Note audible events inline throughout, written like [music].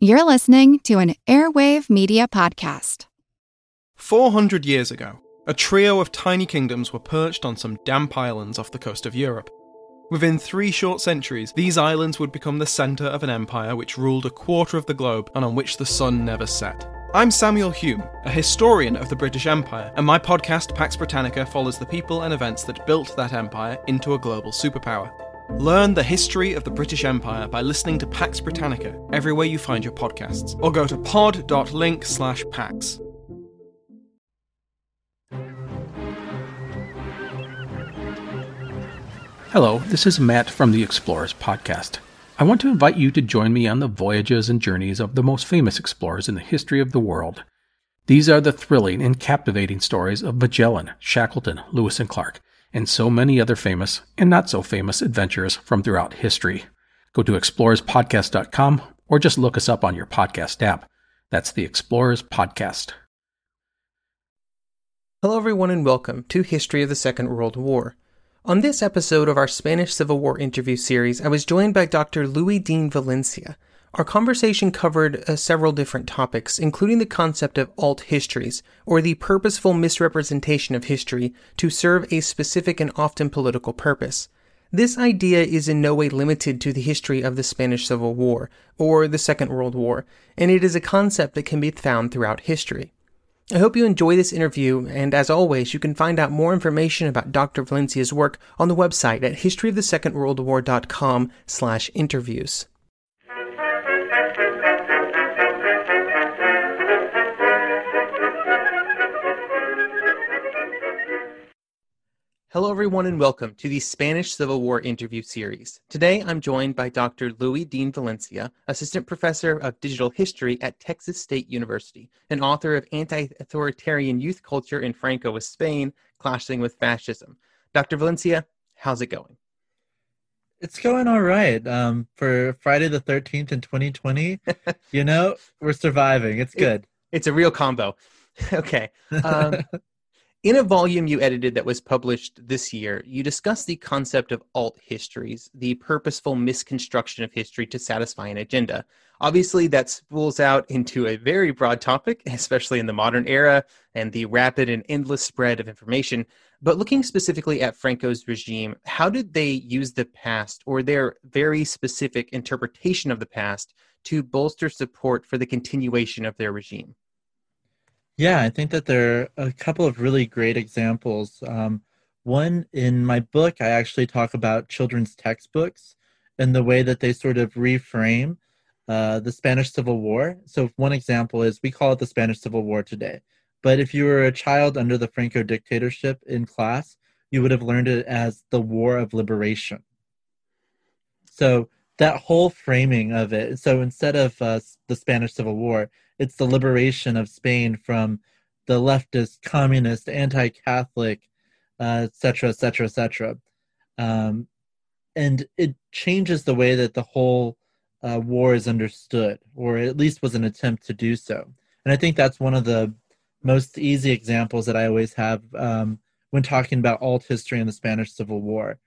You're listening to an Airwave Media Podcast. 400 years ago, a trio of tiny kingdoms were perched on some damp islands off the coast of Europe. Within three short centuries, these islands would become the centre of an empire which ruled a quarter of the globe and on which the sun never set. I'm Samuel Hume, a historian of the British Empire, and my podcast Pax Britannica follows the people and events that built that empire into a global superpower. Learn the history of the British Empire by listening to Pax Britannica everywhere you find your podcasts, or go to pod.link slash pax. Hello, this is Matt from the Explorers Podcast. I want to invite you to join me on the voyages and journeys of the most famous explorers in the history of the world. These are the thrilling and captivating stories of Magellan, Shackleton, Lewis and Clark, and so many other famous and not so famous adventurers from throughout history. Go to explorerspodcast.com or just look us up on your podcast app. That's the Explorers Podcast. Hello, everyone, and welcome to History of the Second World War. On this episode of our Spanish Civil War interview series, I was joined by Dr. Louie Dean Valencia, our conversation covered uh, several different topics, including the concept of alt histories, or the purposeful misrepresentation of history to serve a specific and often political purpose. This idea is in no way limited to the history of the Spanish Civil War or the Second World War, and it is a concept that can be found throughout history. I hope you enjoy this interview, and as always, you can find out more information about Dr. Valencia's work on the website at historyofthesecondworldwar.com slash interviews. Hello, everyone, and welcome to the Spanish Civil War interview series. Today, I'm joined by Dr. Louie Dean Valencia, Assistant Professor of Digital History at Texas State University, and author of Anti Authoritarian Youth Culture in Francoist Spain Clashing with Fascism. Dr. Valencia, how's it going? It's going all right. Um, for Friday the 13th in 2020, [laughs] you know, we're surviving. It's good. It, it's a real combo. [laughs] okay. Um, [laughs] in a volume you edited that was published this year, you discuss the concept of alt histories, the purposeful misconstruction of history to satisfy an agenda. Obviously, that spools out into a very broad topic, [laughs] especially in the modern era and the rapid and endless spread of information. But looking specifically at Franco's regime, how did they use the past or their very specific interpretation of the past to bolster support for the continuation of their regime? Yeah, I think that there are a couple of really great examples. Um, one in my book, I actually talk about children's textbooks and the way that they sort of reframe uh, the Spanish Civil War. So, one example is we call it the Spanish Civil War today. But if you were a child under the Franco dictatorship in class, you would have learned it as the War of Liberation. So, that whole framing of it. So, instead of uh, the Spanish Civil War, it's the liberation of Spain from the leftist, communist, anti-Catholic, etc., etc., etc. And it changes the way that the whole uh, war is understood, or at least was an attempt to do so. And I think that's one of the most easy examples that I always have um, when talking about alt history and the Spanish Civil War.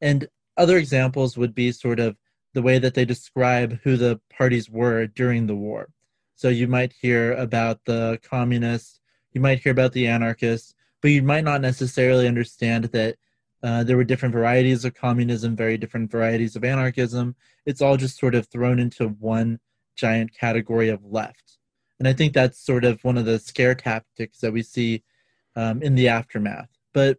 And other examples would be sort of the way that they describe who the parties were during the war. So you might hear about the communists, you might hear about the anarchists, but you might not necessarily understand that uh, there were different varieties of communism, very different varieties of anarchism. It's all just sort of thrown into one giant category of left. And I think that's sort of one of the scare tactics that we see um, in the aftermath. But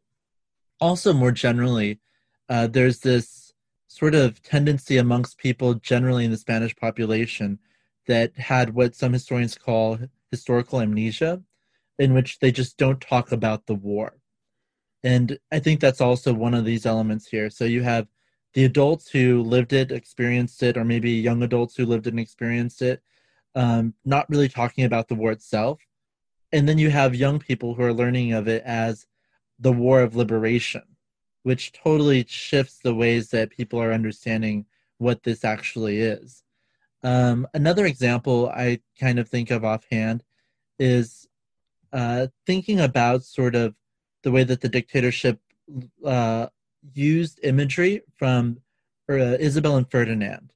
also, more generally, uh, there's this sort of tendency amongst people generally in the Spanish population that had what some historians call historical amnesia, in which they just don't talk about the war. And I think that's also one of these elements here. So you have the adults who lived it, experienced it, or maybe young adults who lived it and experienced it, um, not really talking about the war itself. And then you have young people who are learning of it as the war of liberation, which totally shifts the ways that people are understanding what this actually is. Um, another example I kind of think of offhand is uh, thinking about sort of the way that the dictatorship uh, used imagery from uh, Isabel and Ferdinand.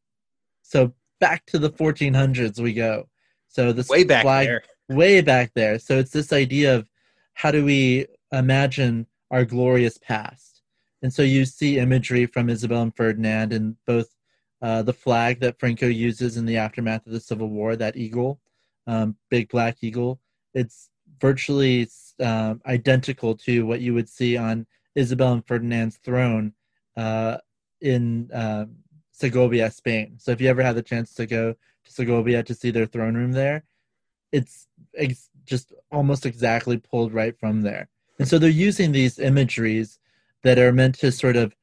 So back to the 1400s we go. So this way back flag, there, way back there. So it's this idea of how do we imagine our glorious past? And so you see imagery from Isabel and Ferdinand in both uh, the flag that Franco uses in the aftermath of the Civil War, that eagle, um, big black eagle. It's virtually um, identical to what you would see on Isabel and Ferdinand's throne uh, in uh, Segovia, Spain. So if you ever had the chance to go to Segovia to see their throne room there, it's ex- just almost exactly pulled right from there. And so they're using these imageries that are meant to sort of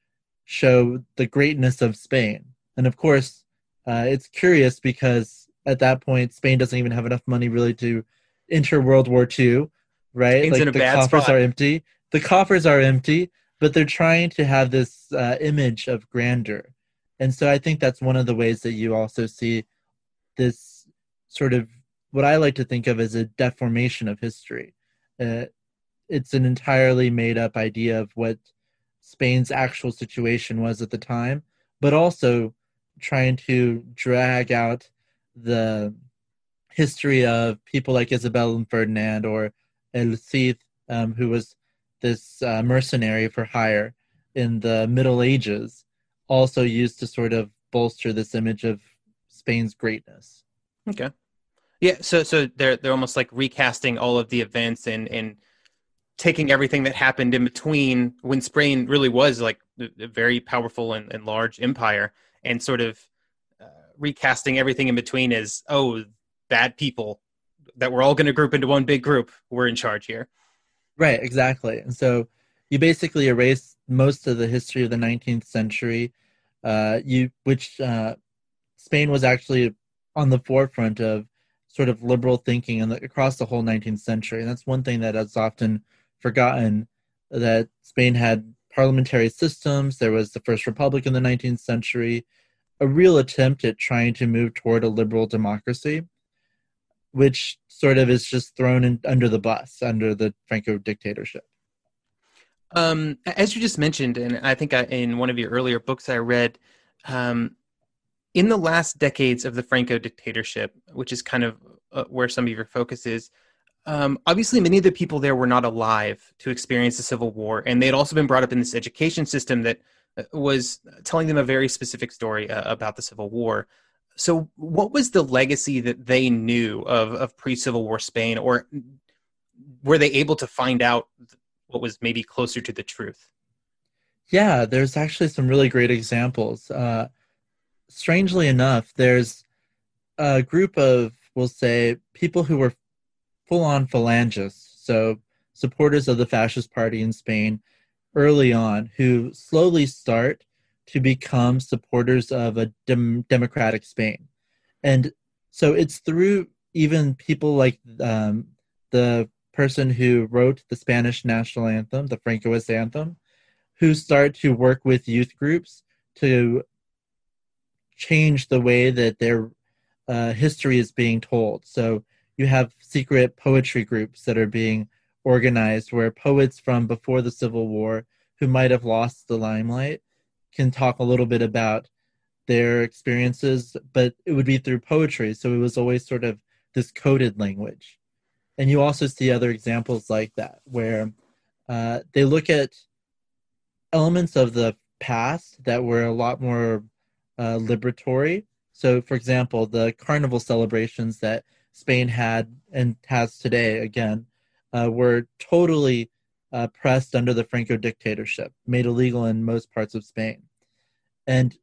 show the greatness of Spain. And of course, uh, it's curious because at that point, Spain doesn't even have enough money really to enter World War II, right? Spain's like the coffers spot. are empty. The coffers are empty, but they're trying to have this uh, image of grandeur. And so I think that's one of the ways that you also see this sort of what I like to think of as a deformation of history. Uh, it's an entirely made up idea of what Spain's actual situation was at the time, but also trying to drag out the history of people like Isabel and Ferdinand or El Cid, um, who was this uh, mercenary for hire in the Middle Ages, also used to sort of bolster this image of Spain's greatness. Okay. Yeah, so so they're they're almost like recasting all of the events and and taking everything that happened in between when Spain really was like a very powerful and, and large empire and sort of uh, recasting everything in between as oh bad people that we're all going to group into one big group we're in charge here. Right exactly. And so you basically erase most of the history of the 19th century uh, you which uh, spain was actually on the forefront of sort of liberal thinking and across the whole 19th century. And that's one thing that is often forgotten that spain had parliamentary systems there was the first republic in the 19th century a real attempt at trying to move toward a liberal democracy which sort of is just thrown in, under the bus under the Franco dictatorship. Um, as you just mentioned, and I think I, in one of your earlier books I read, um, in the last decades of the Franco dictatorship, which is kind of uh, where some of your focus is, um, obviously many of the people there were not alive to experience the Civil War, and they had also been brought up in this education system that uh, was telling them a very specific story uh, about the Civil War. So what was the legacy that they knew of, of pre-civil war spain or were they able to find out what was maybe closer to the truth? Yeah there's actually some really great examples. Uh, strangely enough there's a group of we'll say people who were full-on Falangists so supporters of the fascist party in spain early on who slowly start to become supporters of a dem- democratic Spain. And so it's through even people like um, the person who wrote the Spanish national anthem, the Francoist anthem, who start to work with youth groups to change the way that their uh, history is being told. So you have secret poetry groups that are being organized where poets from before the Civil War who might have lost the limelight can talk a little bit about their experiences, but it would be through poetry. So it was always sort of this coded language. And you also see other examples like that where uh, they look at elements of the past that were a lot more uh, liberatory. So, for example, the carnival celebrations that Spain had and has today, again, uh, were totally uh, pressed under the Franco dictatorship, made illegal in most parts of Spain. And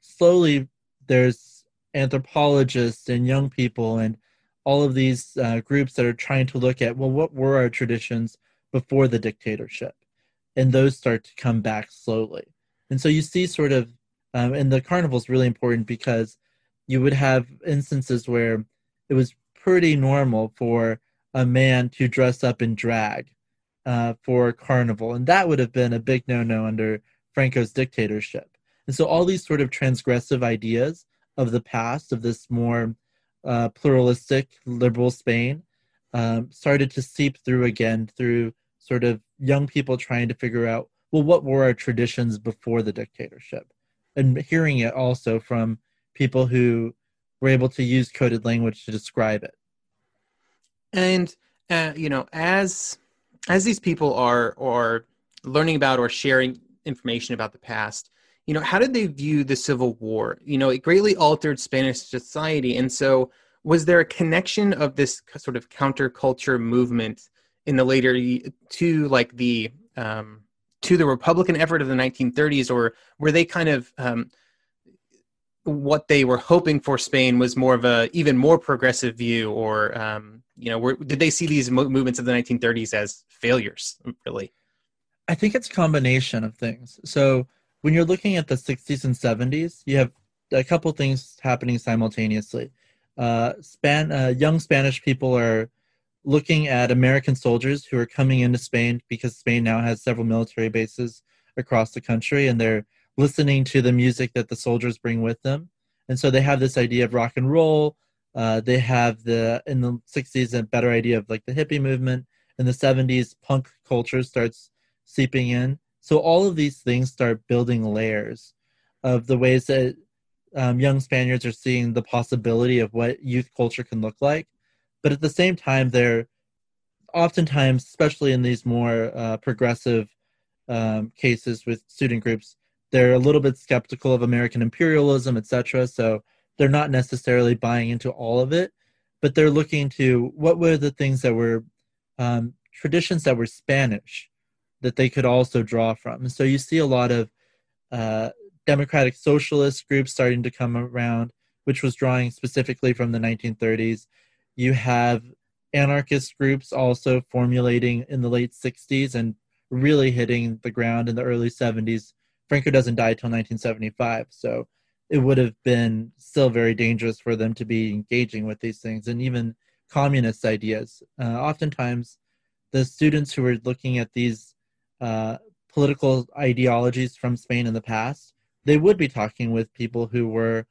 slowly, there's anthropologists and young people and all of these uh, groups that are trying to look at well, what were our traditions before the dictatorship? And those start to come back slowly. And so you see sort of, um, and the carnival is really important because you would have instances where it was pretty normal for a man to dress up in drag uh, for Carnival, and that would have been a big no-no under Franco's dictatorship. And so all these sort of transgressive ideas of the past, of this more uh, pluralistic, liberal Spain, um, started to seep through again through sort of young people trying to figure out, well, what were our traditions before the dictatorship? And hearing it also from people who were able to use coded language to describe it. And uh, you know, as as these people are are learning about or sharing information about the past, you know, how did they view the Civil War? You know, it greatly altered Spanish society, and so was there a connection of this sort of counterculture movement in the later to like the um, to the Republican effort of the 1930s, or were they kind of um, what they were hoping for Spain was more of a even more progressive view, or um, you know, were, did they see these mo- movements of the 1930s as failures? Really, I think it's a combination of things. So when you're looking at the 60s and 70s, you have a couple things happening simultaneously. Uh, Span, uh, young Spanish people are looking at American soldiers who are coming into Spain because Spain now has several military bases across the country, and they're listening to the music that the soldiers bring with them. And so they have this idea of rock and roll. Uh, they have the in the 60s a better idea of like the hippie movement. In the 70s, punk culture starts seeping in. So all of these things start building layers of the ways that um, young Spaniards are seeing the possibility of what youth culture can look like but at the same time they're oftentimes especially in these more uh, progressive um, cases with student groups they're a little bit skeptical of american imperialism etc so they're not necessarily buying into all of it but they're looking to what were the things that were um, traditions that were spanish that they could also draw from and so you see a lot of uh, democratic socialist groups starting to come around which was drawing specifically from the 1930s you have anarchist groups also formulating in the late 60s and really hitting the ground in the early 70s. Franco doesn't die till 1975, so it would have been still very dangerous for them to be engaging with these things and even communist ideas. Uh, oftentimes, the students who were looking at these uh, political ideologies from Spain in the past, they would be talking with people who were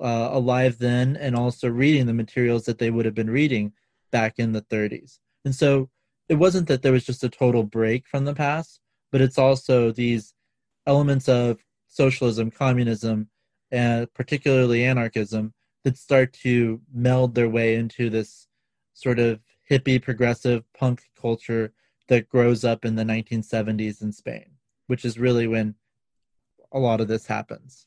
uh, alive then and also reading the materials that they would have been reading back in the 30s. And so it wasn't that there was just a total break from the past, but it's also these elements of socialism, communism, and particularly anarchism that start to meld their way into this sort of hippie, progressive punk culture that grows up in the 1970s in Spain, which is really when a lot of this happens.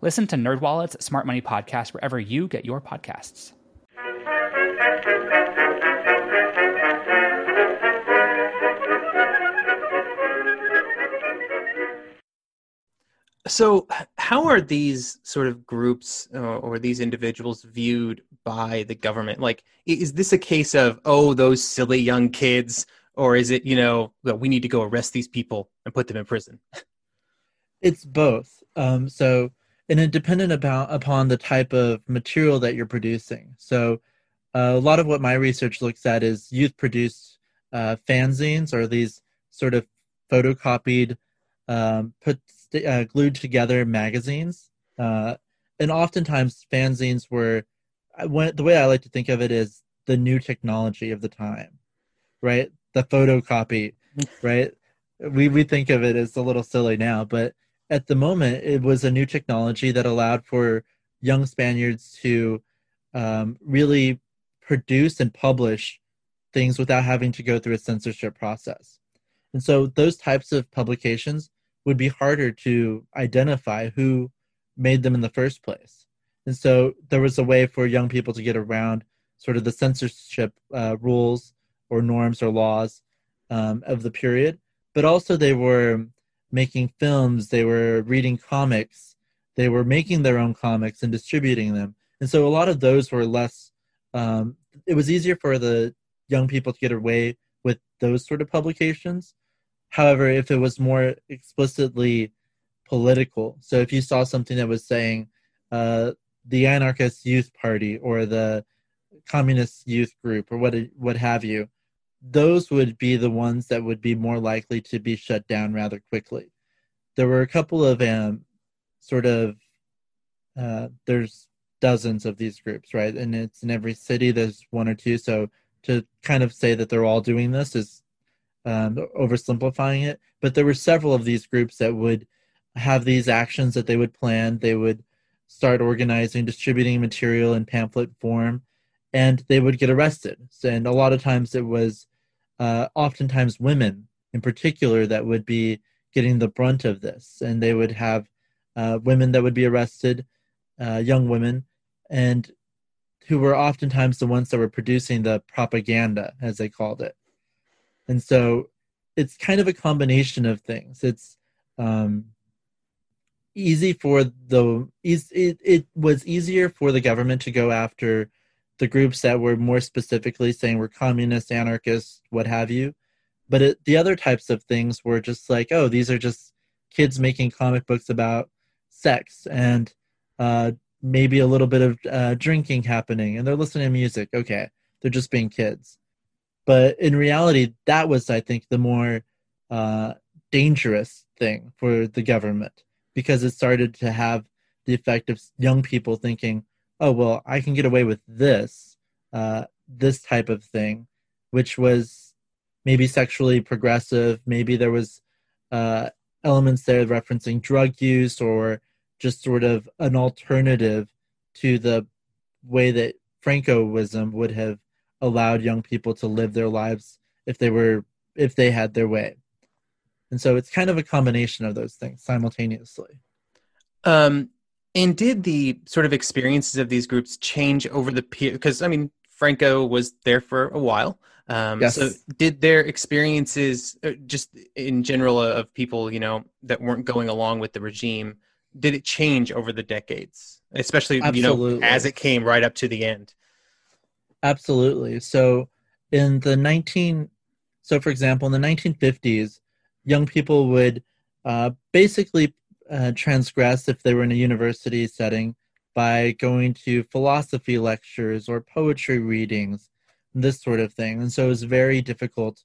Listen to NerdWallet's Smart Money Podcast wherever you get your podcasts. So, how are these sort of groups uh, or these individuals viewed by the government? Like, is this a case of, oh, those silly young kids? Or is it, you know, that we need to go arrest these people and put them in prison? It's both. Um, so, and it dependent about upon the type of material that you're producing. So uh, a lot of what my research looks at is youth produced uh, fanzines or these sort of photocopied, um, put uh, glued together magazines, uh, and oftentimes fanzines were. When, the way I like to think of it is the new technology of the time, right? The photocopy, right? We we think of it as a little silly now, but at the moment, it was a new technology that allowed for young Spaniards to um, really produce and publish things without having to go through a censorship process. And so those types of publications would be harder to identify who made them in the first place. And so there was a way for young people to get around sort of the censorship uh, rules or norms or laws um, of the period, but also they were making films, they were reading comics, they were making their own comics and distributing them. And so a lot of those were less, um, it was easier for the young people to get away with those sort of publications. However, if it was more explicitly political, so if you saw something that was saying uh, the anarchist youth party or the communist youth group or what what have you, those would be the ones that would be more likely to be shut down rather quickly. There were a couple of um, sort of uh, there's dozens of these groups, right? And it's in every city. There's one or two. So to kind of say that they're all doing this is um, oversimplifying it. But there were several of these groups that would have these actions that they would plan. They would start organizing, distributing material in pamphlet form, and they would get arrested. And a lot of times it was uh, oftentimes women in particular that would be getting the brunt of this. And they would have uh, women that would be arrested, uh, young women, and who were oftentimes the ones that were producing the propaganda, as they called it. And so it's kind of a combination of things. It's um, easy for the it, it was easier for the government to go after the groups that were more specifically saying we're communists, anarchists, what have you. But it, the other types of things were just like, oh, these are just kids making comic books about sex and uh, maybe a little bit of uh, drinking happening, and they're listening to music. Okay, they're just being kids. But in reality, that was, I think, the more uh, dangerous thing for the government because it started to have the effect of young people thinking, oh well i can get away with this uh, this type of thing which was maybe sexually progressive. Maybe there was uh, elements there referencing drug use or just sort of an alternative to the way that francoism would have allowed young people to live their lives if they were if they had their way. And so it's kind of a combination of those things simultaneously. Um and did the sort of experiences of these groups change over the period? Because I mean, Franco was there for a while. Um, yes. So, did their experiences, uh, just in general, uh, of people you know that weren't going along with the regime, did it change over the decades? Especially, Absolutely. you know, as it came right up to the end. Absolutely. So, in the nineteen, so for example, in the nineteen fifties, young people would uh, basically uh, transgress if they were in a university setting by going to philosophy lectures or poetry readings, this sort of thing. And so it was very difficult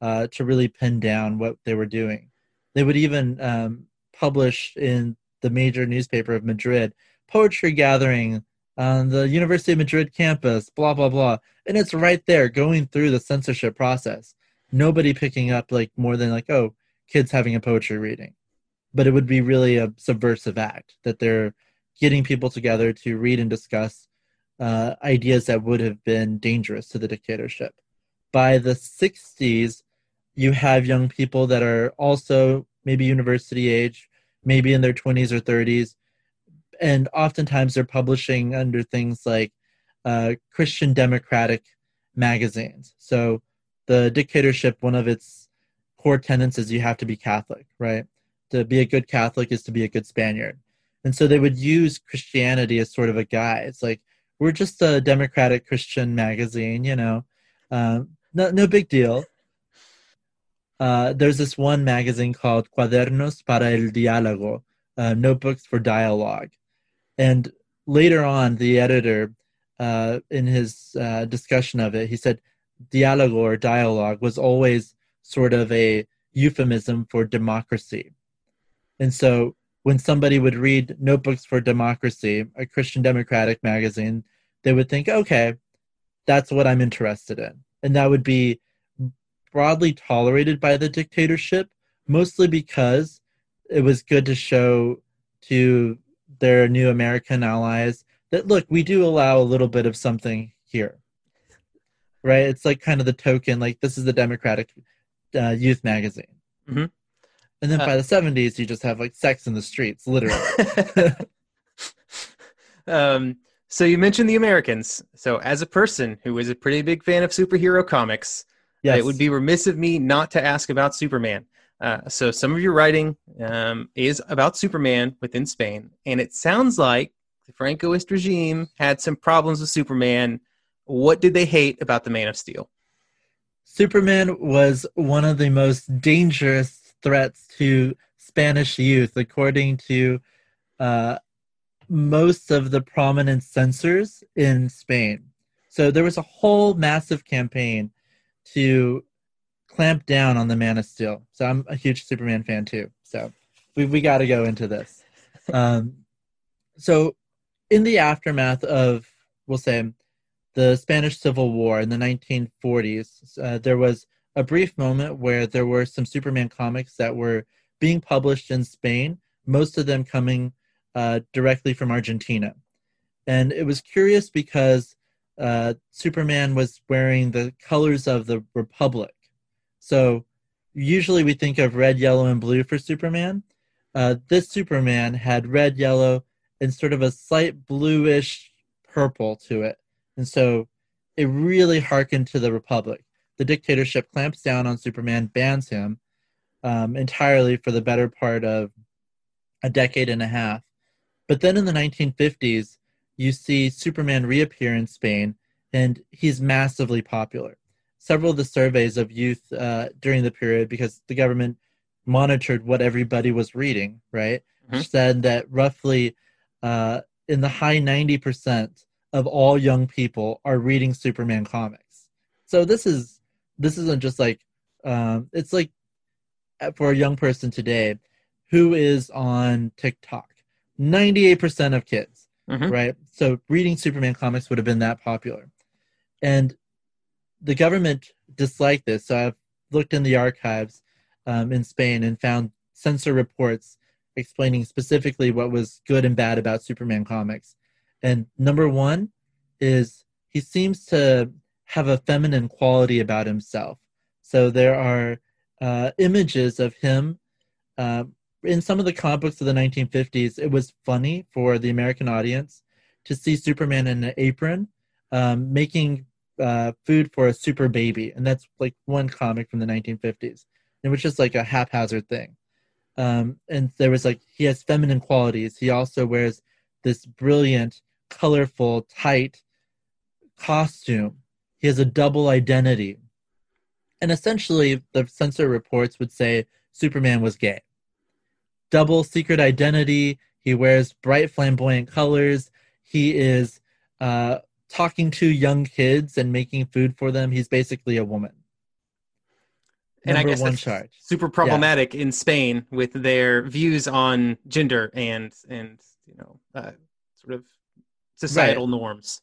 uh, to really pin down what they were doing. They would even um, publish in the major newspaper of Madrid poetry gathering on the University of Madrid campus, blah, blah, blah. And it's right there going through the censorship process. Nobody picking up like more than like, oh, kids having a poetry reading but it would be really a subversive act that they're getting people together to read and discuss uh, ideas that would have been dangerous to the dictatorship. By the 60s, you have young people that are also maybe university age, maybe in their 20s or 30s, and oftentimes they're publishing under things like uh, Christian democratic magazines. So the dictatorship, one of its core tenets is you have to be Catholic, right? To be a good Catholic is to be a good Spaniard. And so they would use Christianity as sort of a guide. It's like, we're just a democratic Christian magazine, you know, um, no, no big deal. Uh, there's this one magazine called Cuadernos para el Diálogo, uh, Notebooks for Dialogue. And later on, the editor, uh, in his uh, discussion of it, he said diálogo or dialogue was always sort of a euphemism for democracy. And so when somebody would read Notebooks for Democracy, a Christian democratic magazine, they would think, okay, that's what I'm interested in. And that would be broadly tolerated by the dictatorship, mostly because it was good to show to their new American allies that, look, we do allow a little bit of something here. Right? It's like kind of the token, like, this is the Democratic uh, Youth Magazine. Mm-hmm. And then Uh, by the 70s, you just have like sex in the streets, literally. [laughs] um, so you mentioned the Americans. So as a person who is a pretty big fan of superhero comics, yes. it would be remiss of me not to ask about Superman. Uh, so some of your writing um, is about Superman within Spain, and it sounds like the Francoist regime had some problems with Superman. What did they hate about the Man of Steel? Superman was one of the most dangerous threats to Spanish youth, according to uh, most of the prominent censors in Spain. So there was a whole massive campaign to clamp down on the Man of Steel. So I'm a huge Superman fan too. So we we got to go into this. Um, so in the aftermath of, we'll say, the Spanish Civil War in the 1940s, uh, there was a brief moment where there were some Superman comics that were being published in Spain, most of them coming uh, directly from Argentina. And it was curious because uh, Superman was wearing the colors of the Republic. So usually we think of red, yellow, and blue for Superman. Uh, this Superman had red, yellow, and sort of a slight bluish purple to it. And so it really harkened to the Republic. The dictatorship clamps down on Superman, bans him um, entirely for the better part of a decade and a half. But then in the 1950s, you see Superman reappear in Spain, and he's massively popular. Several of the surveys of youth uh, during the period, because the government monitored what everybody was reading, right, Mhm. said that roughly uh, in the high 90% of all young people are reading Superman comics. So this is this isn't just like um, it's like uh, for a young person today who is on TikTok. 98% of kids, Mhm. right? So reading Superman comics would have been that popular. And the government disliked this. So I've looked in the archives um, in Spain and found censor reports explaining specifically what was good and bad about Superman comics. And number one is he seems to have a feminine quality about himself. So there are uh, images of him uh, in some of the comic books of the 1950s. It was funny for the American audience to see Superman in an apron um, making uh, food for a super baby, and that's like one comic from the 1950s. It was just like a haphazard thing. Um, and there was like he has feminine qualities. He also wears this brilliant, colorful, tight costume. He has a double identity. And essentially, the censor reports would say Superman was gay. Double secret identity. He wears bright, flamboyant colors. He is uh, talking to young kids and making food for them. He's basically a woman. And I guess one that's charge. super problematic in Spain with their views on gender and and you know uh, sort of societal norms.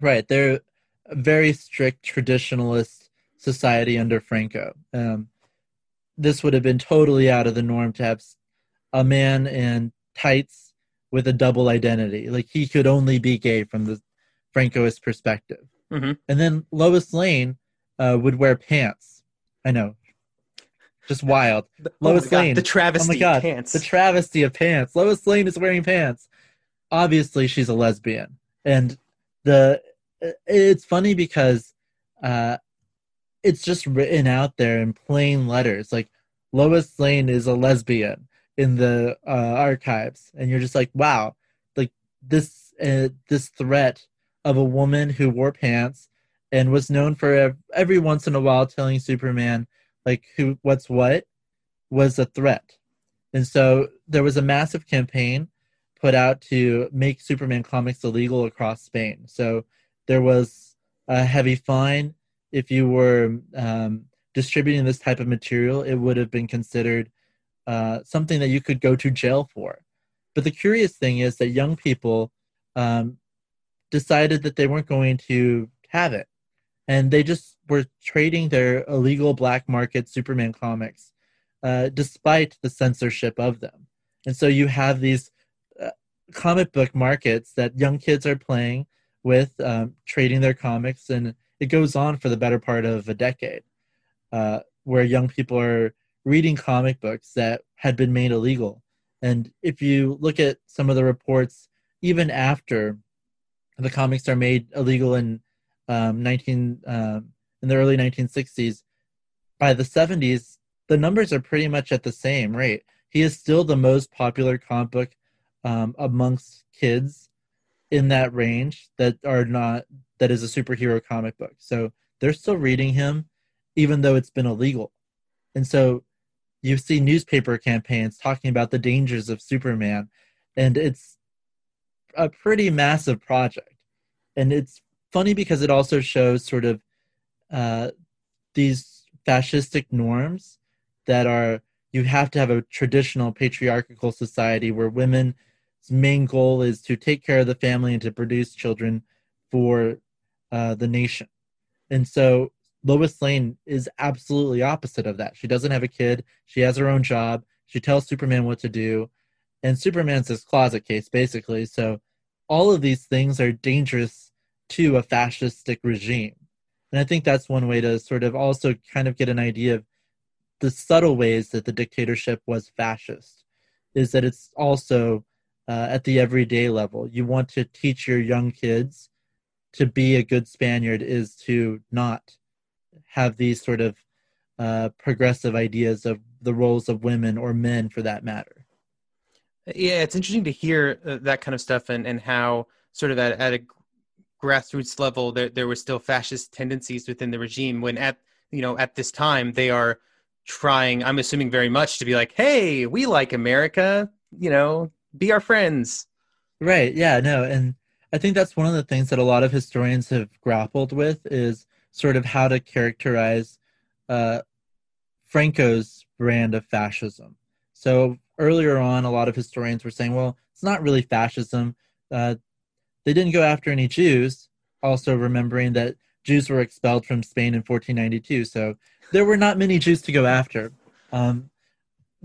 Right. They're very strict traditionalist society under Franco. Um, this would have been totally out of the norm to have a man in tights with a double identity. Like he could only be gay from the Francoist perspective. Mhm. And then Lois Lane uh, would wear pants. I know. Just wild. The- Lois oh my God, Lane. the travesty oh my God. pants. The travesty of pants. Lois Lane is wearing pants. Obviously, she's a lesbian, and the it's funny because uh, it's just written out there in plain letters. Like Lois Lane is a lesbian in the uh, archives, and you're just like, wow, like this uh, this threat of a woman who wore pants and was known for every once in a while telling Superman like who what's what was a threat. And so there was a massive campaign put out to make Superman comics illegal across Spain. So there was a heavy fine if you were um, distributing this type of material, it would have been considered uh, something that you could go to jail for. But the curious thing is that young people um, decided that they weren't going to have it. And they just were trading their illegal black market Superman comics uh, despite the censorship of them. And so you have these uh, comic book markets that young kids are playing with, um, trading their comics, and it goes on for the better part of a decade, uh, where young people are reading comic books that had been made illegal. And if you look at some of the reports, even after the comics are made illegal in um, 19 um, in the early 1960s, by the 70s, the numbers are pretty much at the same rate. He is still the most popular comic book um, amongst kids in that range that are not that is a superhero comic book. So they're still reading him, even though it's been illegal. And so you see newspaper campaigns talking about the dangers of Superman, and it's a pretty massive project. And it's funny because it also shows sort of uh, these fascistic norms that are you have to have a traditional patriarchal society where women's main goal is to take care of the family and to produce children for uh, the nation. And so Lois Lane is absolutely opposite of that. She doesn't have a kid. She has her own job. She tells Superman what to do. And Superman's this closet case, basically. So all of these things are dangerous to a fascistic regime. And I think that's one way to sort of also kind of get an idea of the subtle ways that the dictatorship was fascist is that it's also uh, at the everyday level. You want to teach your young kids to be a good Spaniard is to not have these sort of uh, progressive ideas of the roles of women or men for that matter. Yeah, it's interesting to hear uh, that kind of stuff and, and how sort of at, at a grassroots level there, there were still fascist tendencies within the regime when at you know at this time they are trying, I'm assuming very much to be like, hey, we like America, you know, be our friends. Right. Yeah. No. And I think that's one of the things that a lot of historians have grappled with is sort of how to characterize uh, Franco's brand of fascism. So earlier on, a lot of historians were saying, well, it's not really fascism. Uh, they didn't go after any Jews, also remembering that Jews were expelled from Spain in 1492. So there were not many Jews to go after, um,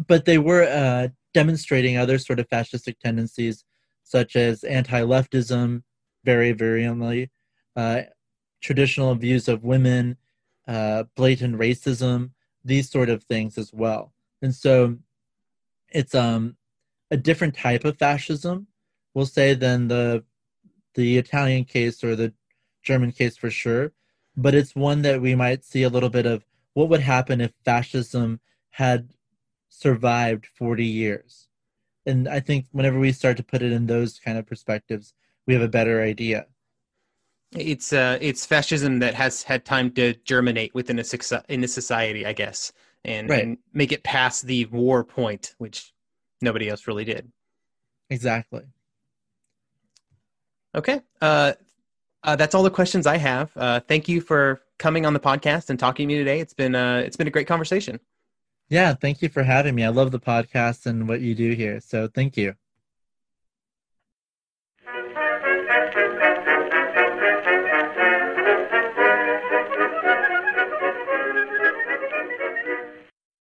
but they were uh, demonstrating other sort of fascistic tendencies, such as anti-leftism, very virulently, uh, traditional views of women, uh, blatant racism, these sort of things as well. And so, it's um, a different type of fascism, we'll say, than the the Italian case or the German case for sure. But it's one that we might see a little bit of what would happen if fascism had survived 40 years? And I think whenever we start to put it in those kind of perspectives, we have a better idea. It's uh, it's fascism that has had time to germinate within a in a society, I guess, and, right. and make it past the war point, which nobody else really did. Exactly. Okay. Uh, uh, that's all the questions I have. Uh, thank you for coming on the podcast and talking to me today. It's been uh, it's been a great conversation. Yeah, thank you for having me. I love the podcast and what you do here. So thank you.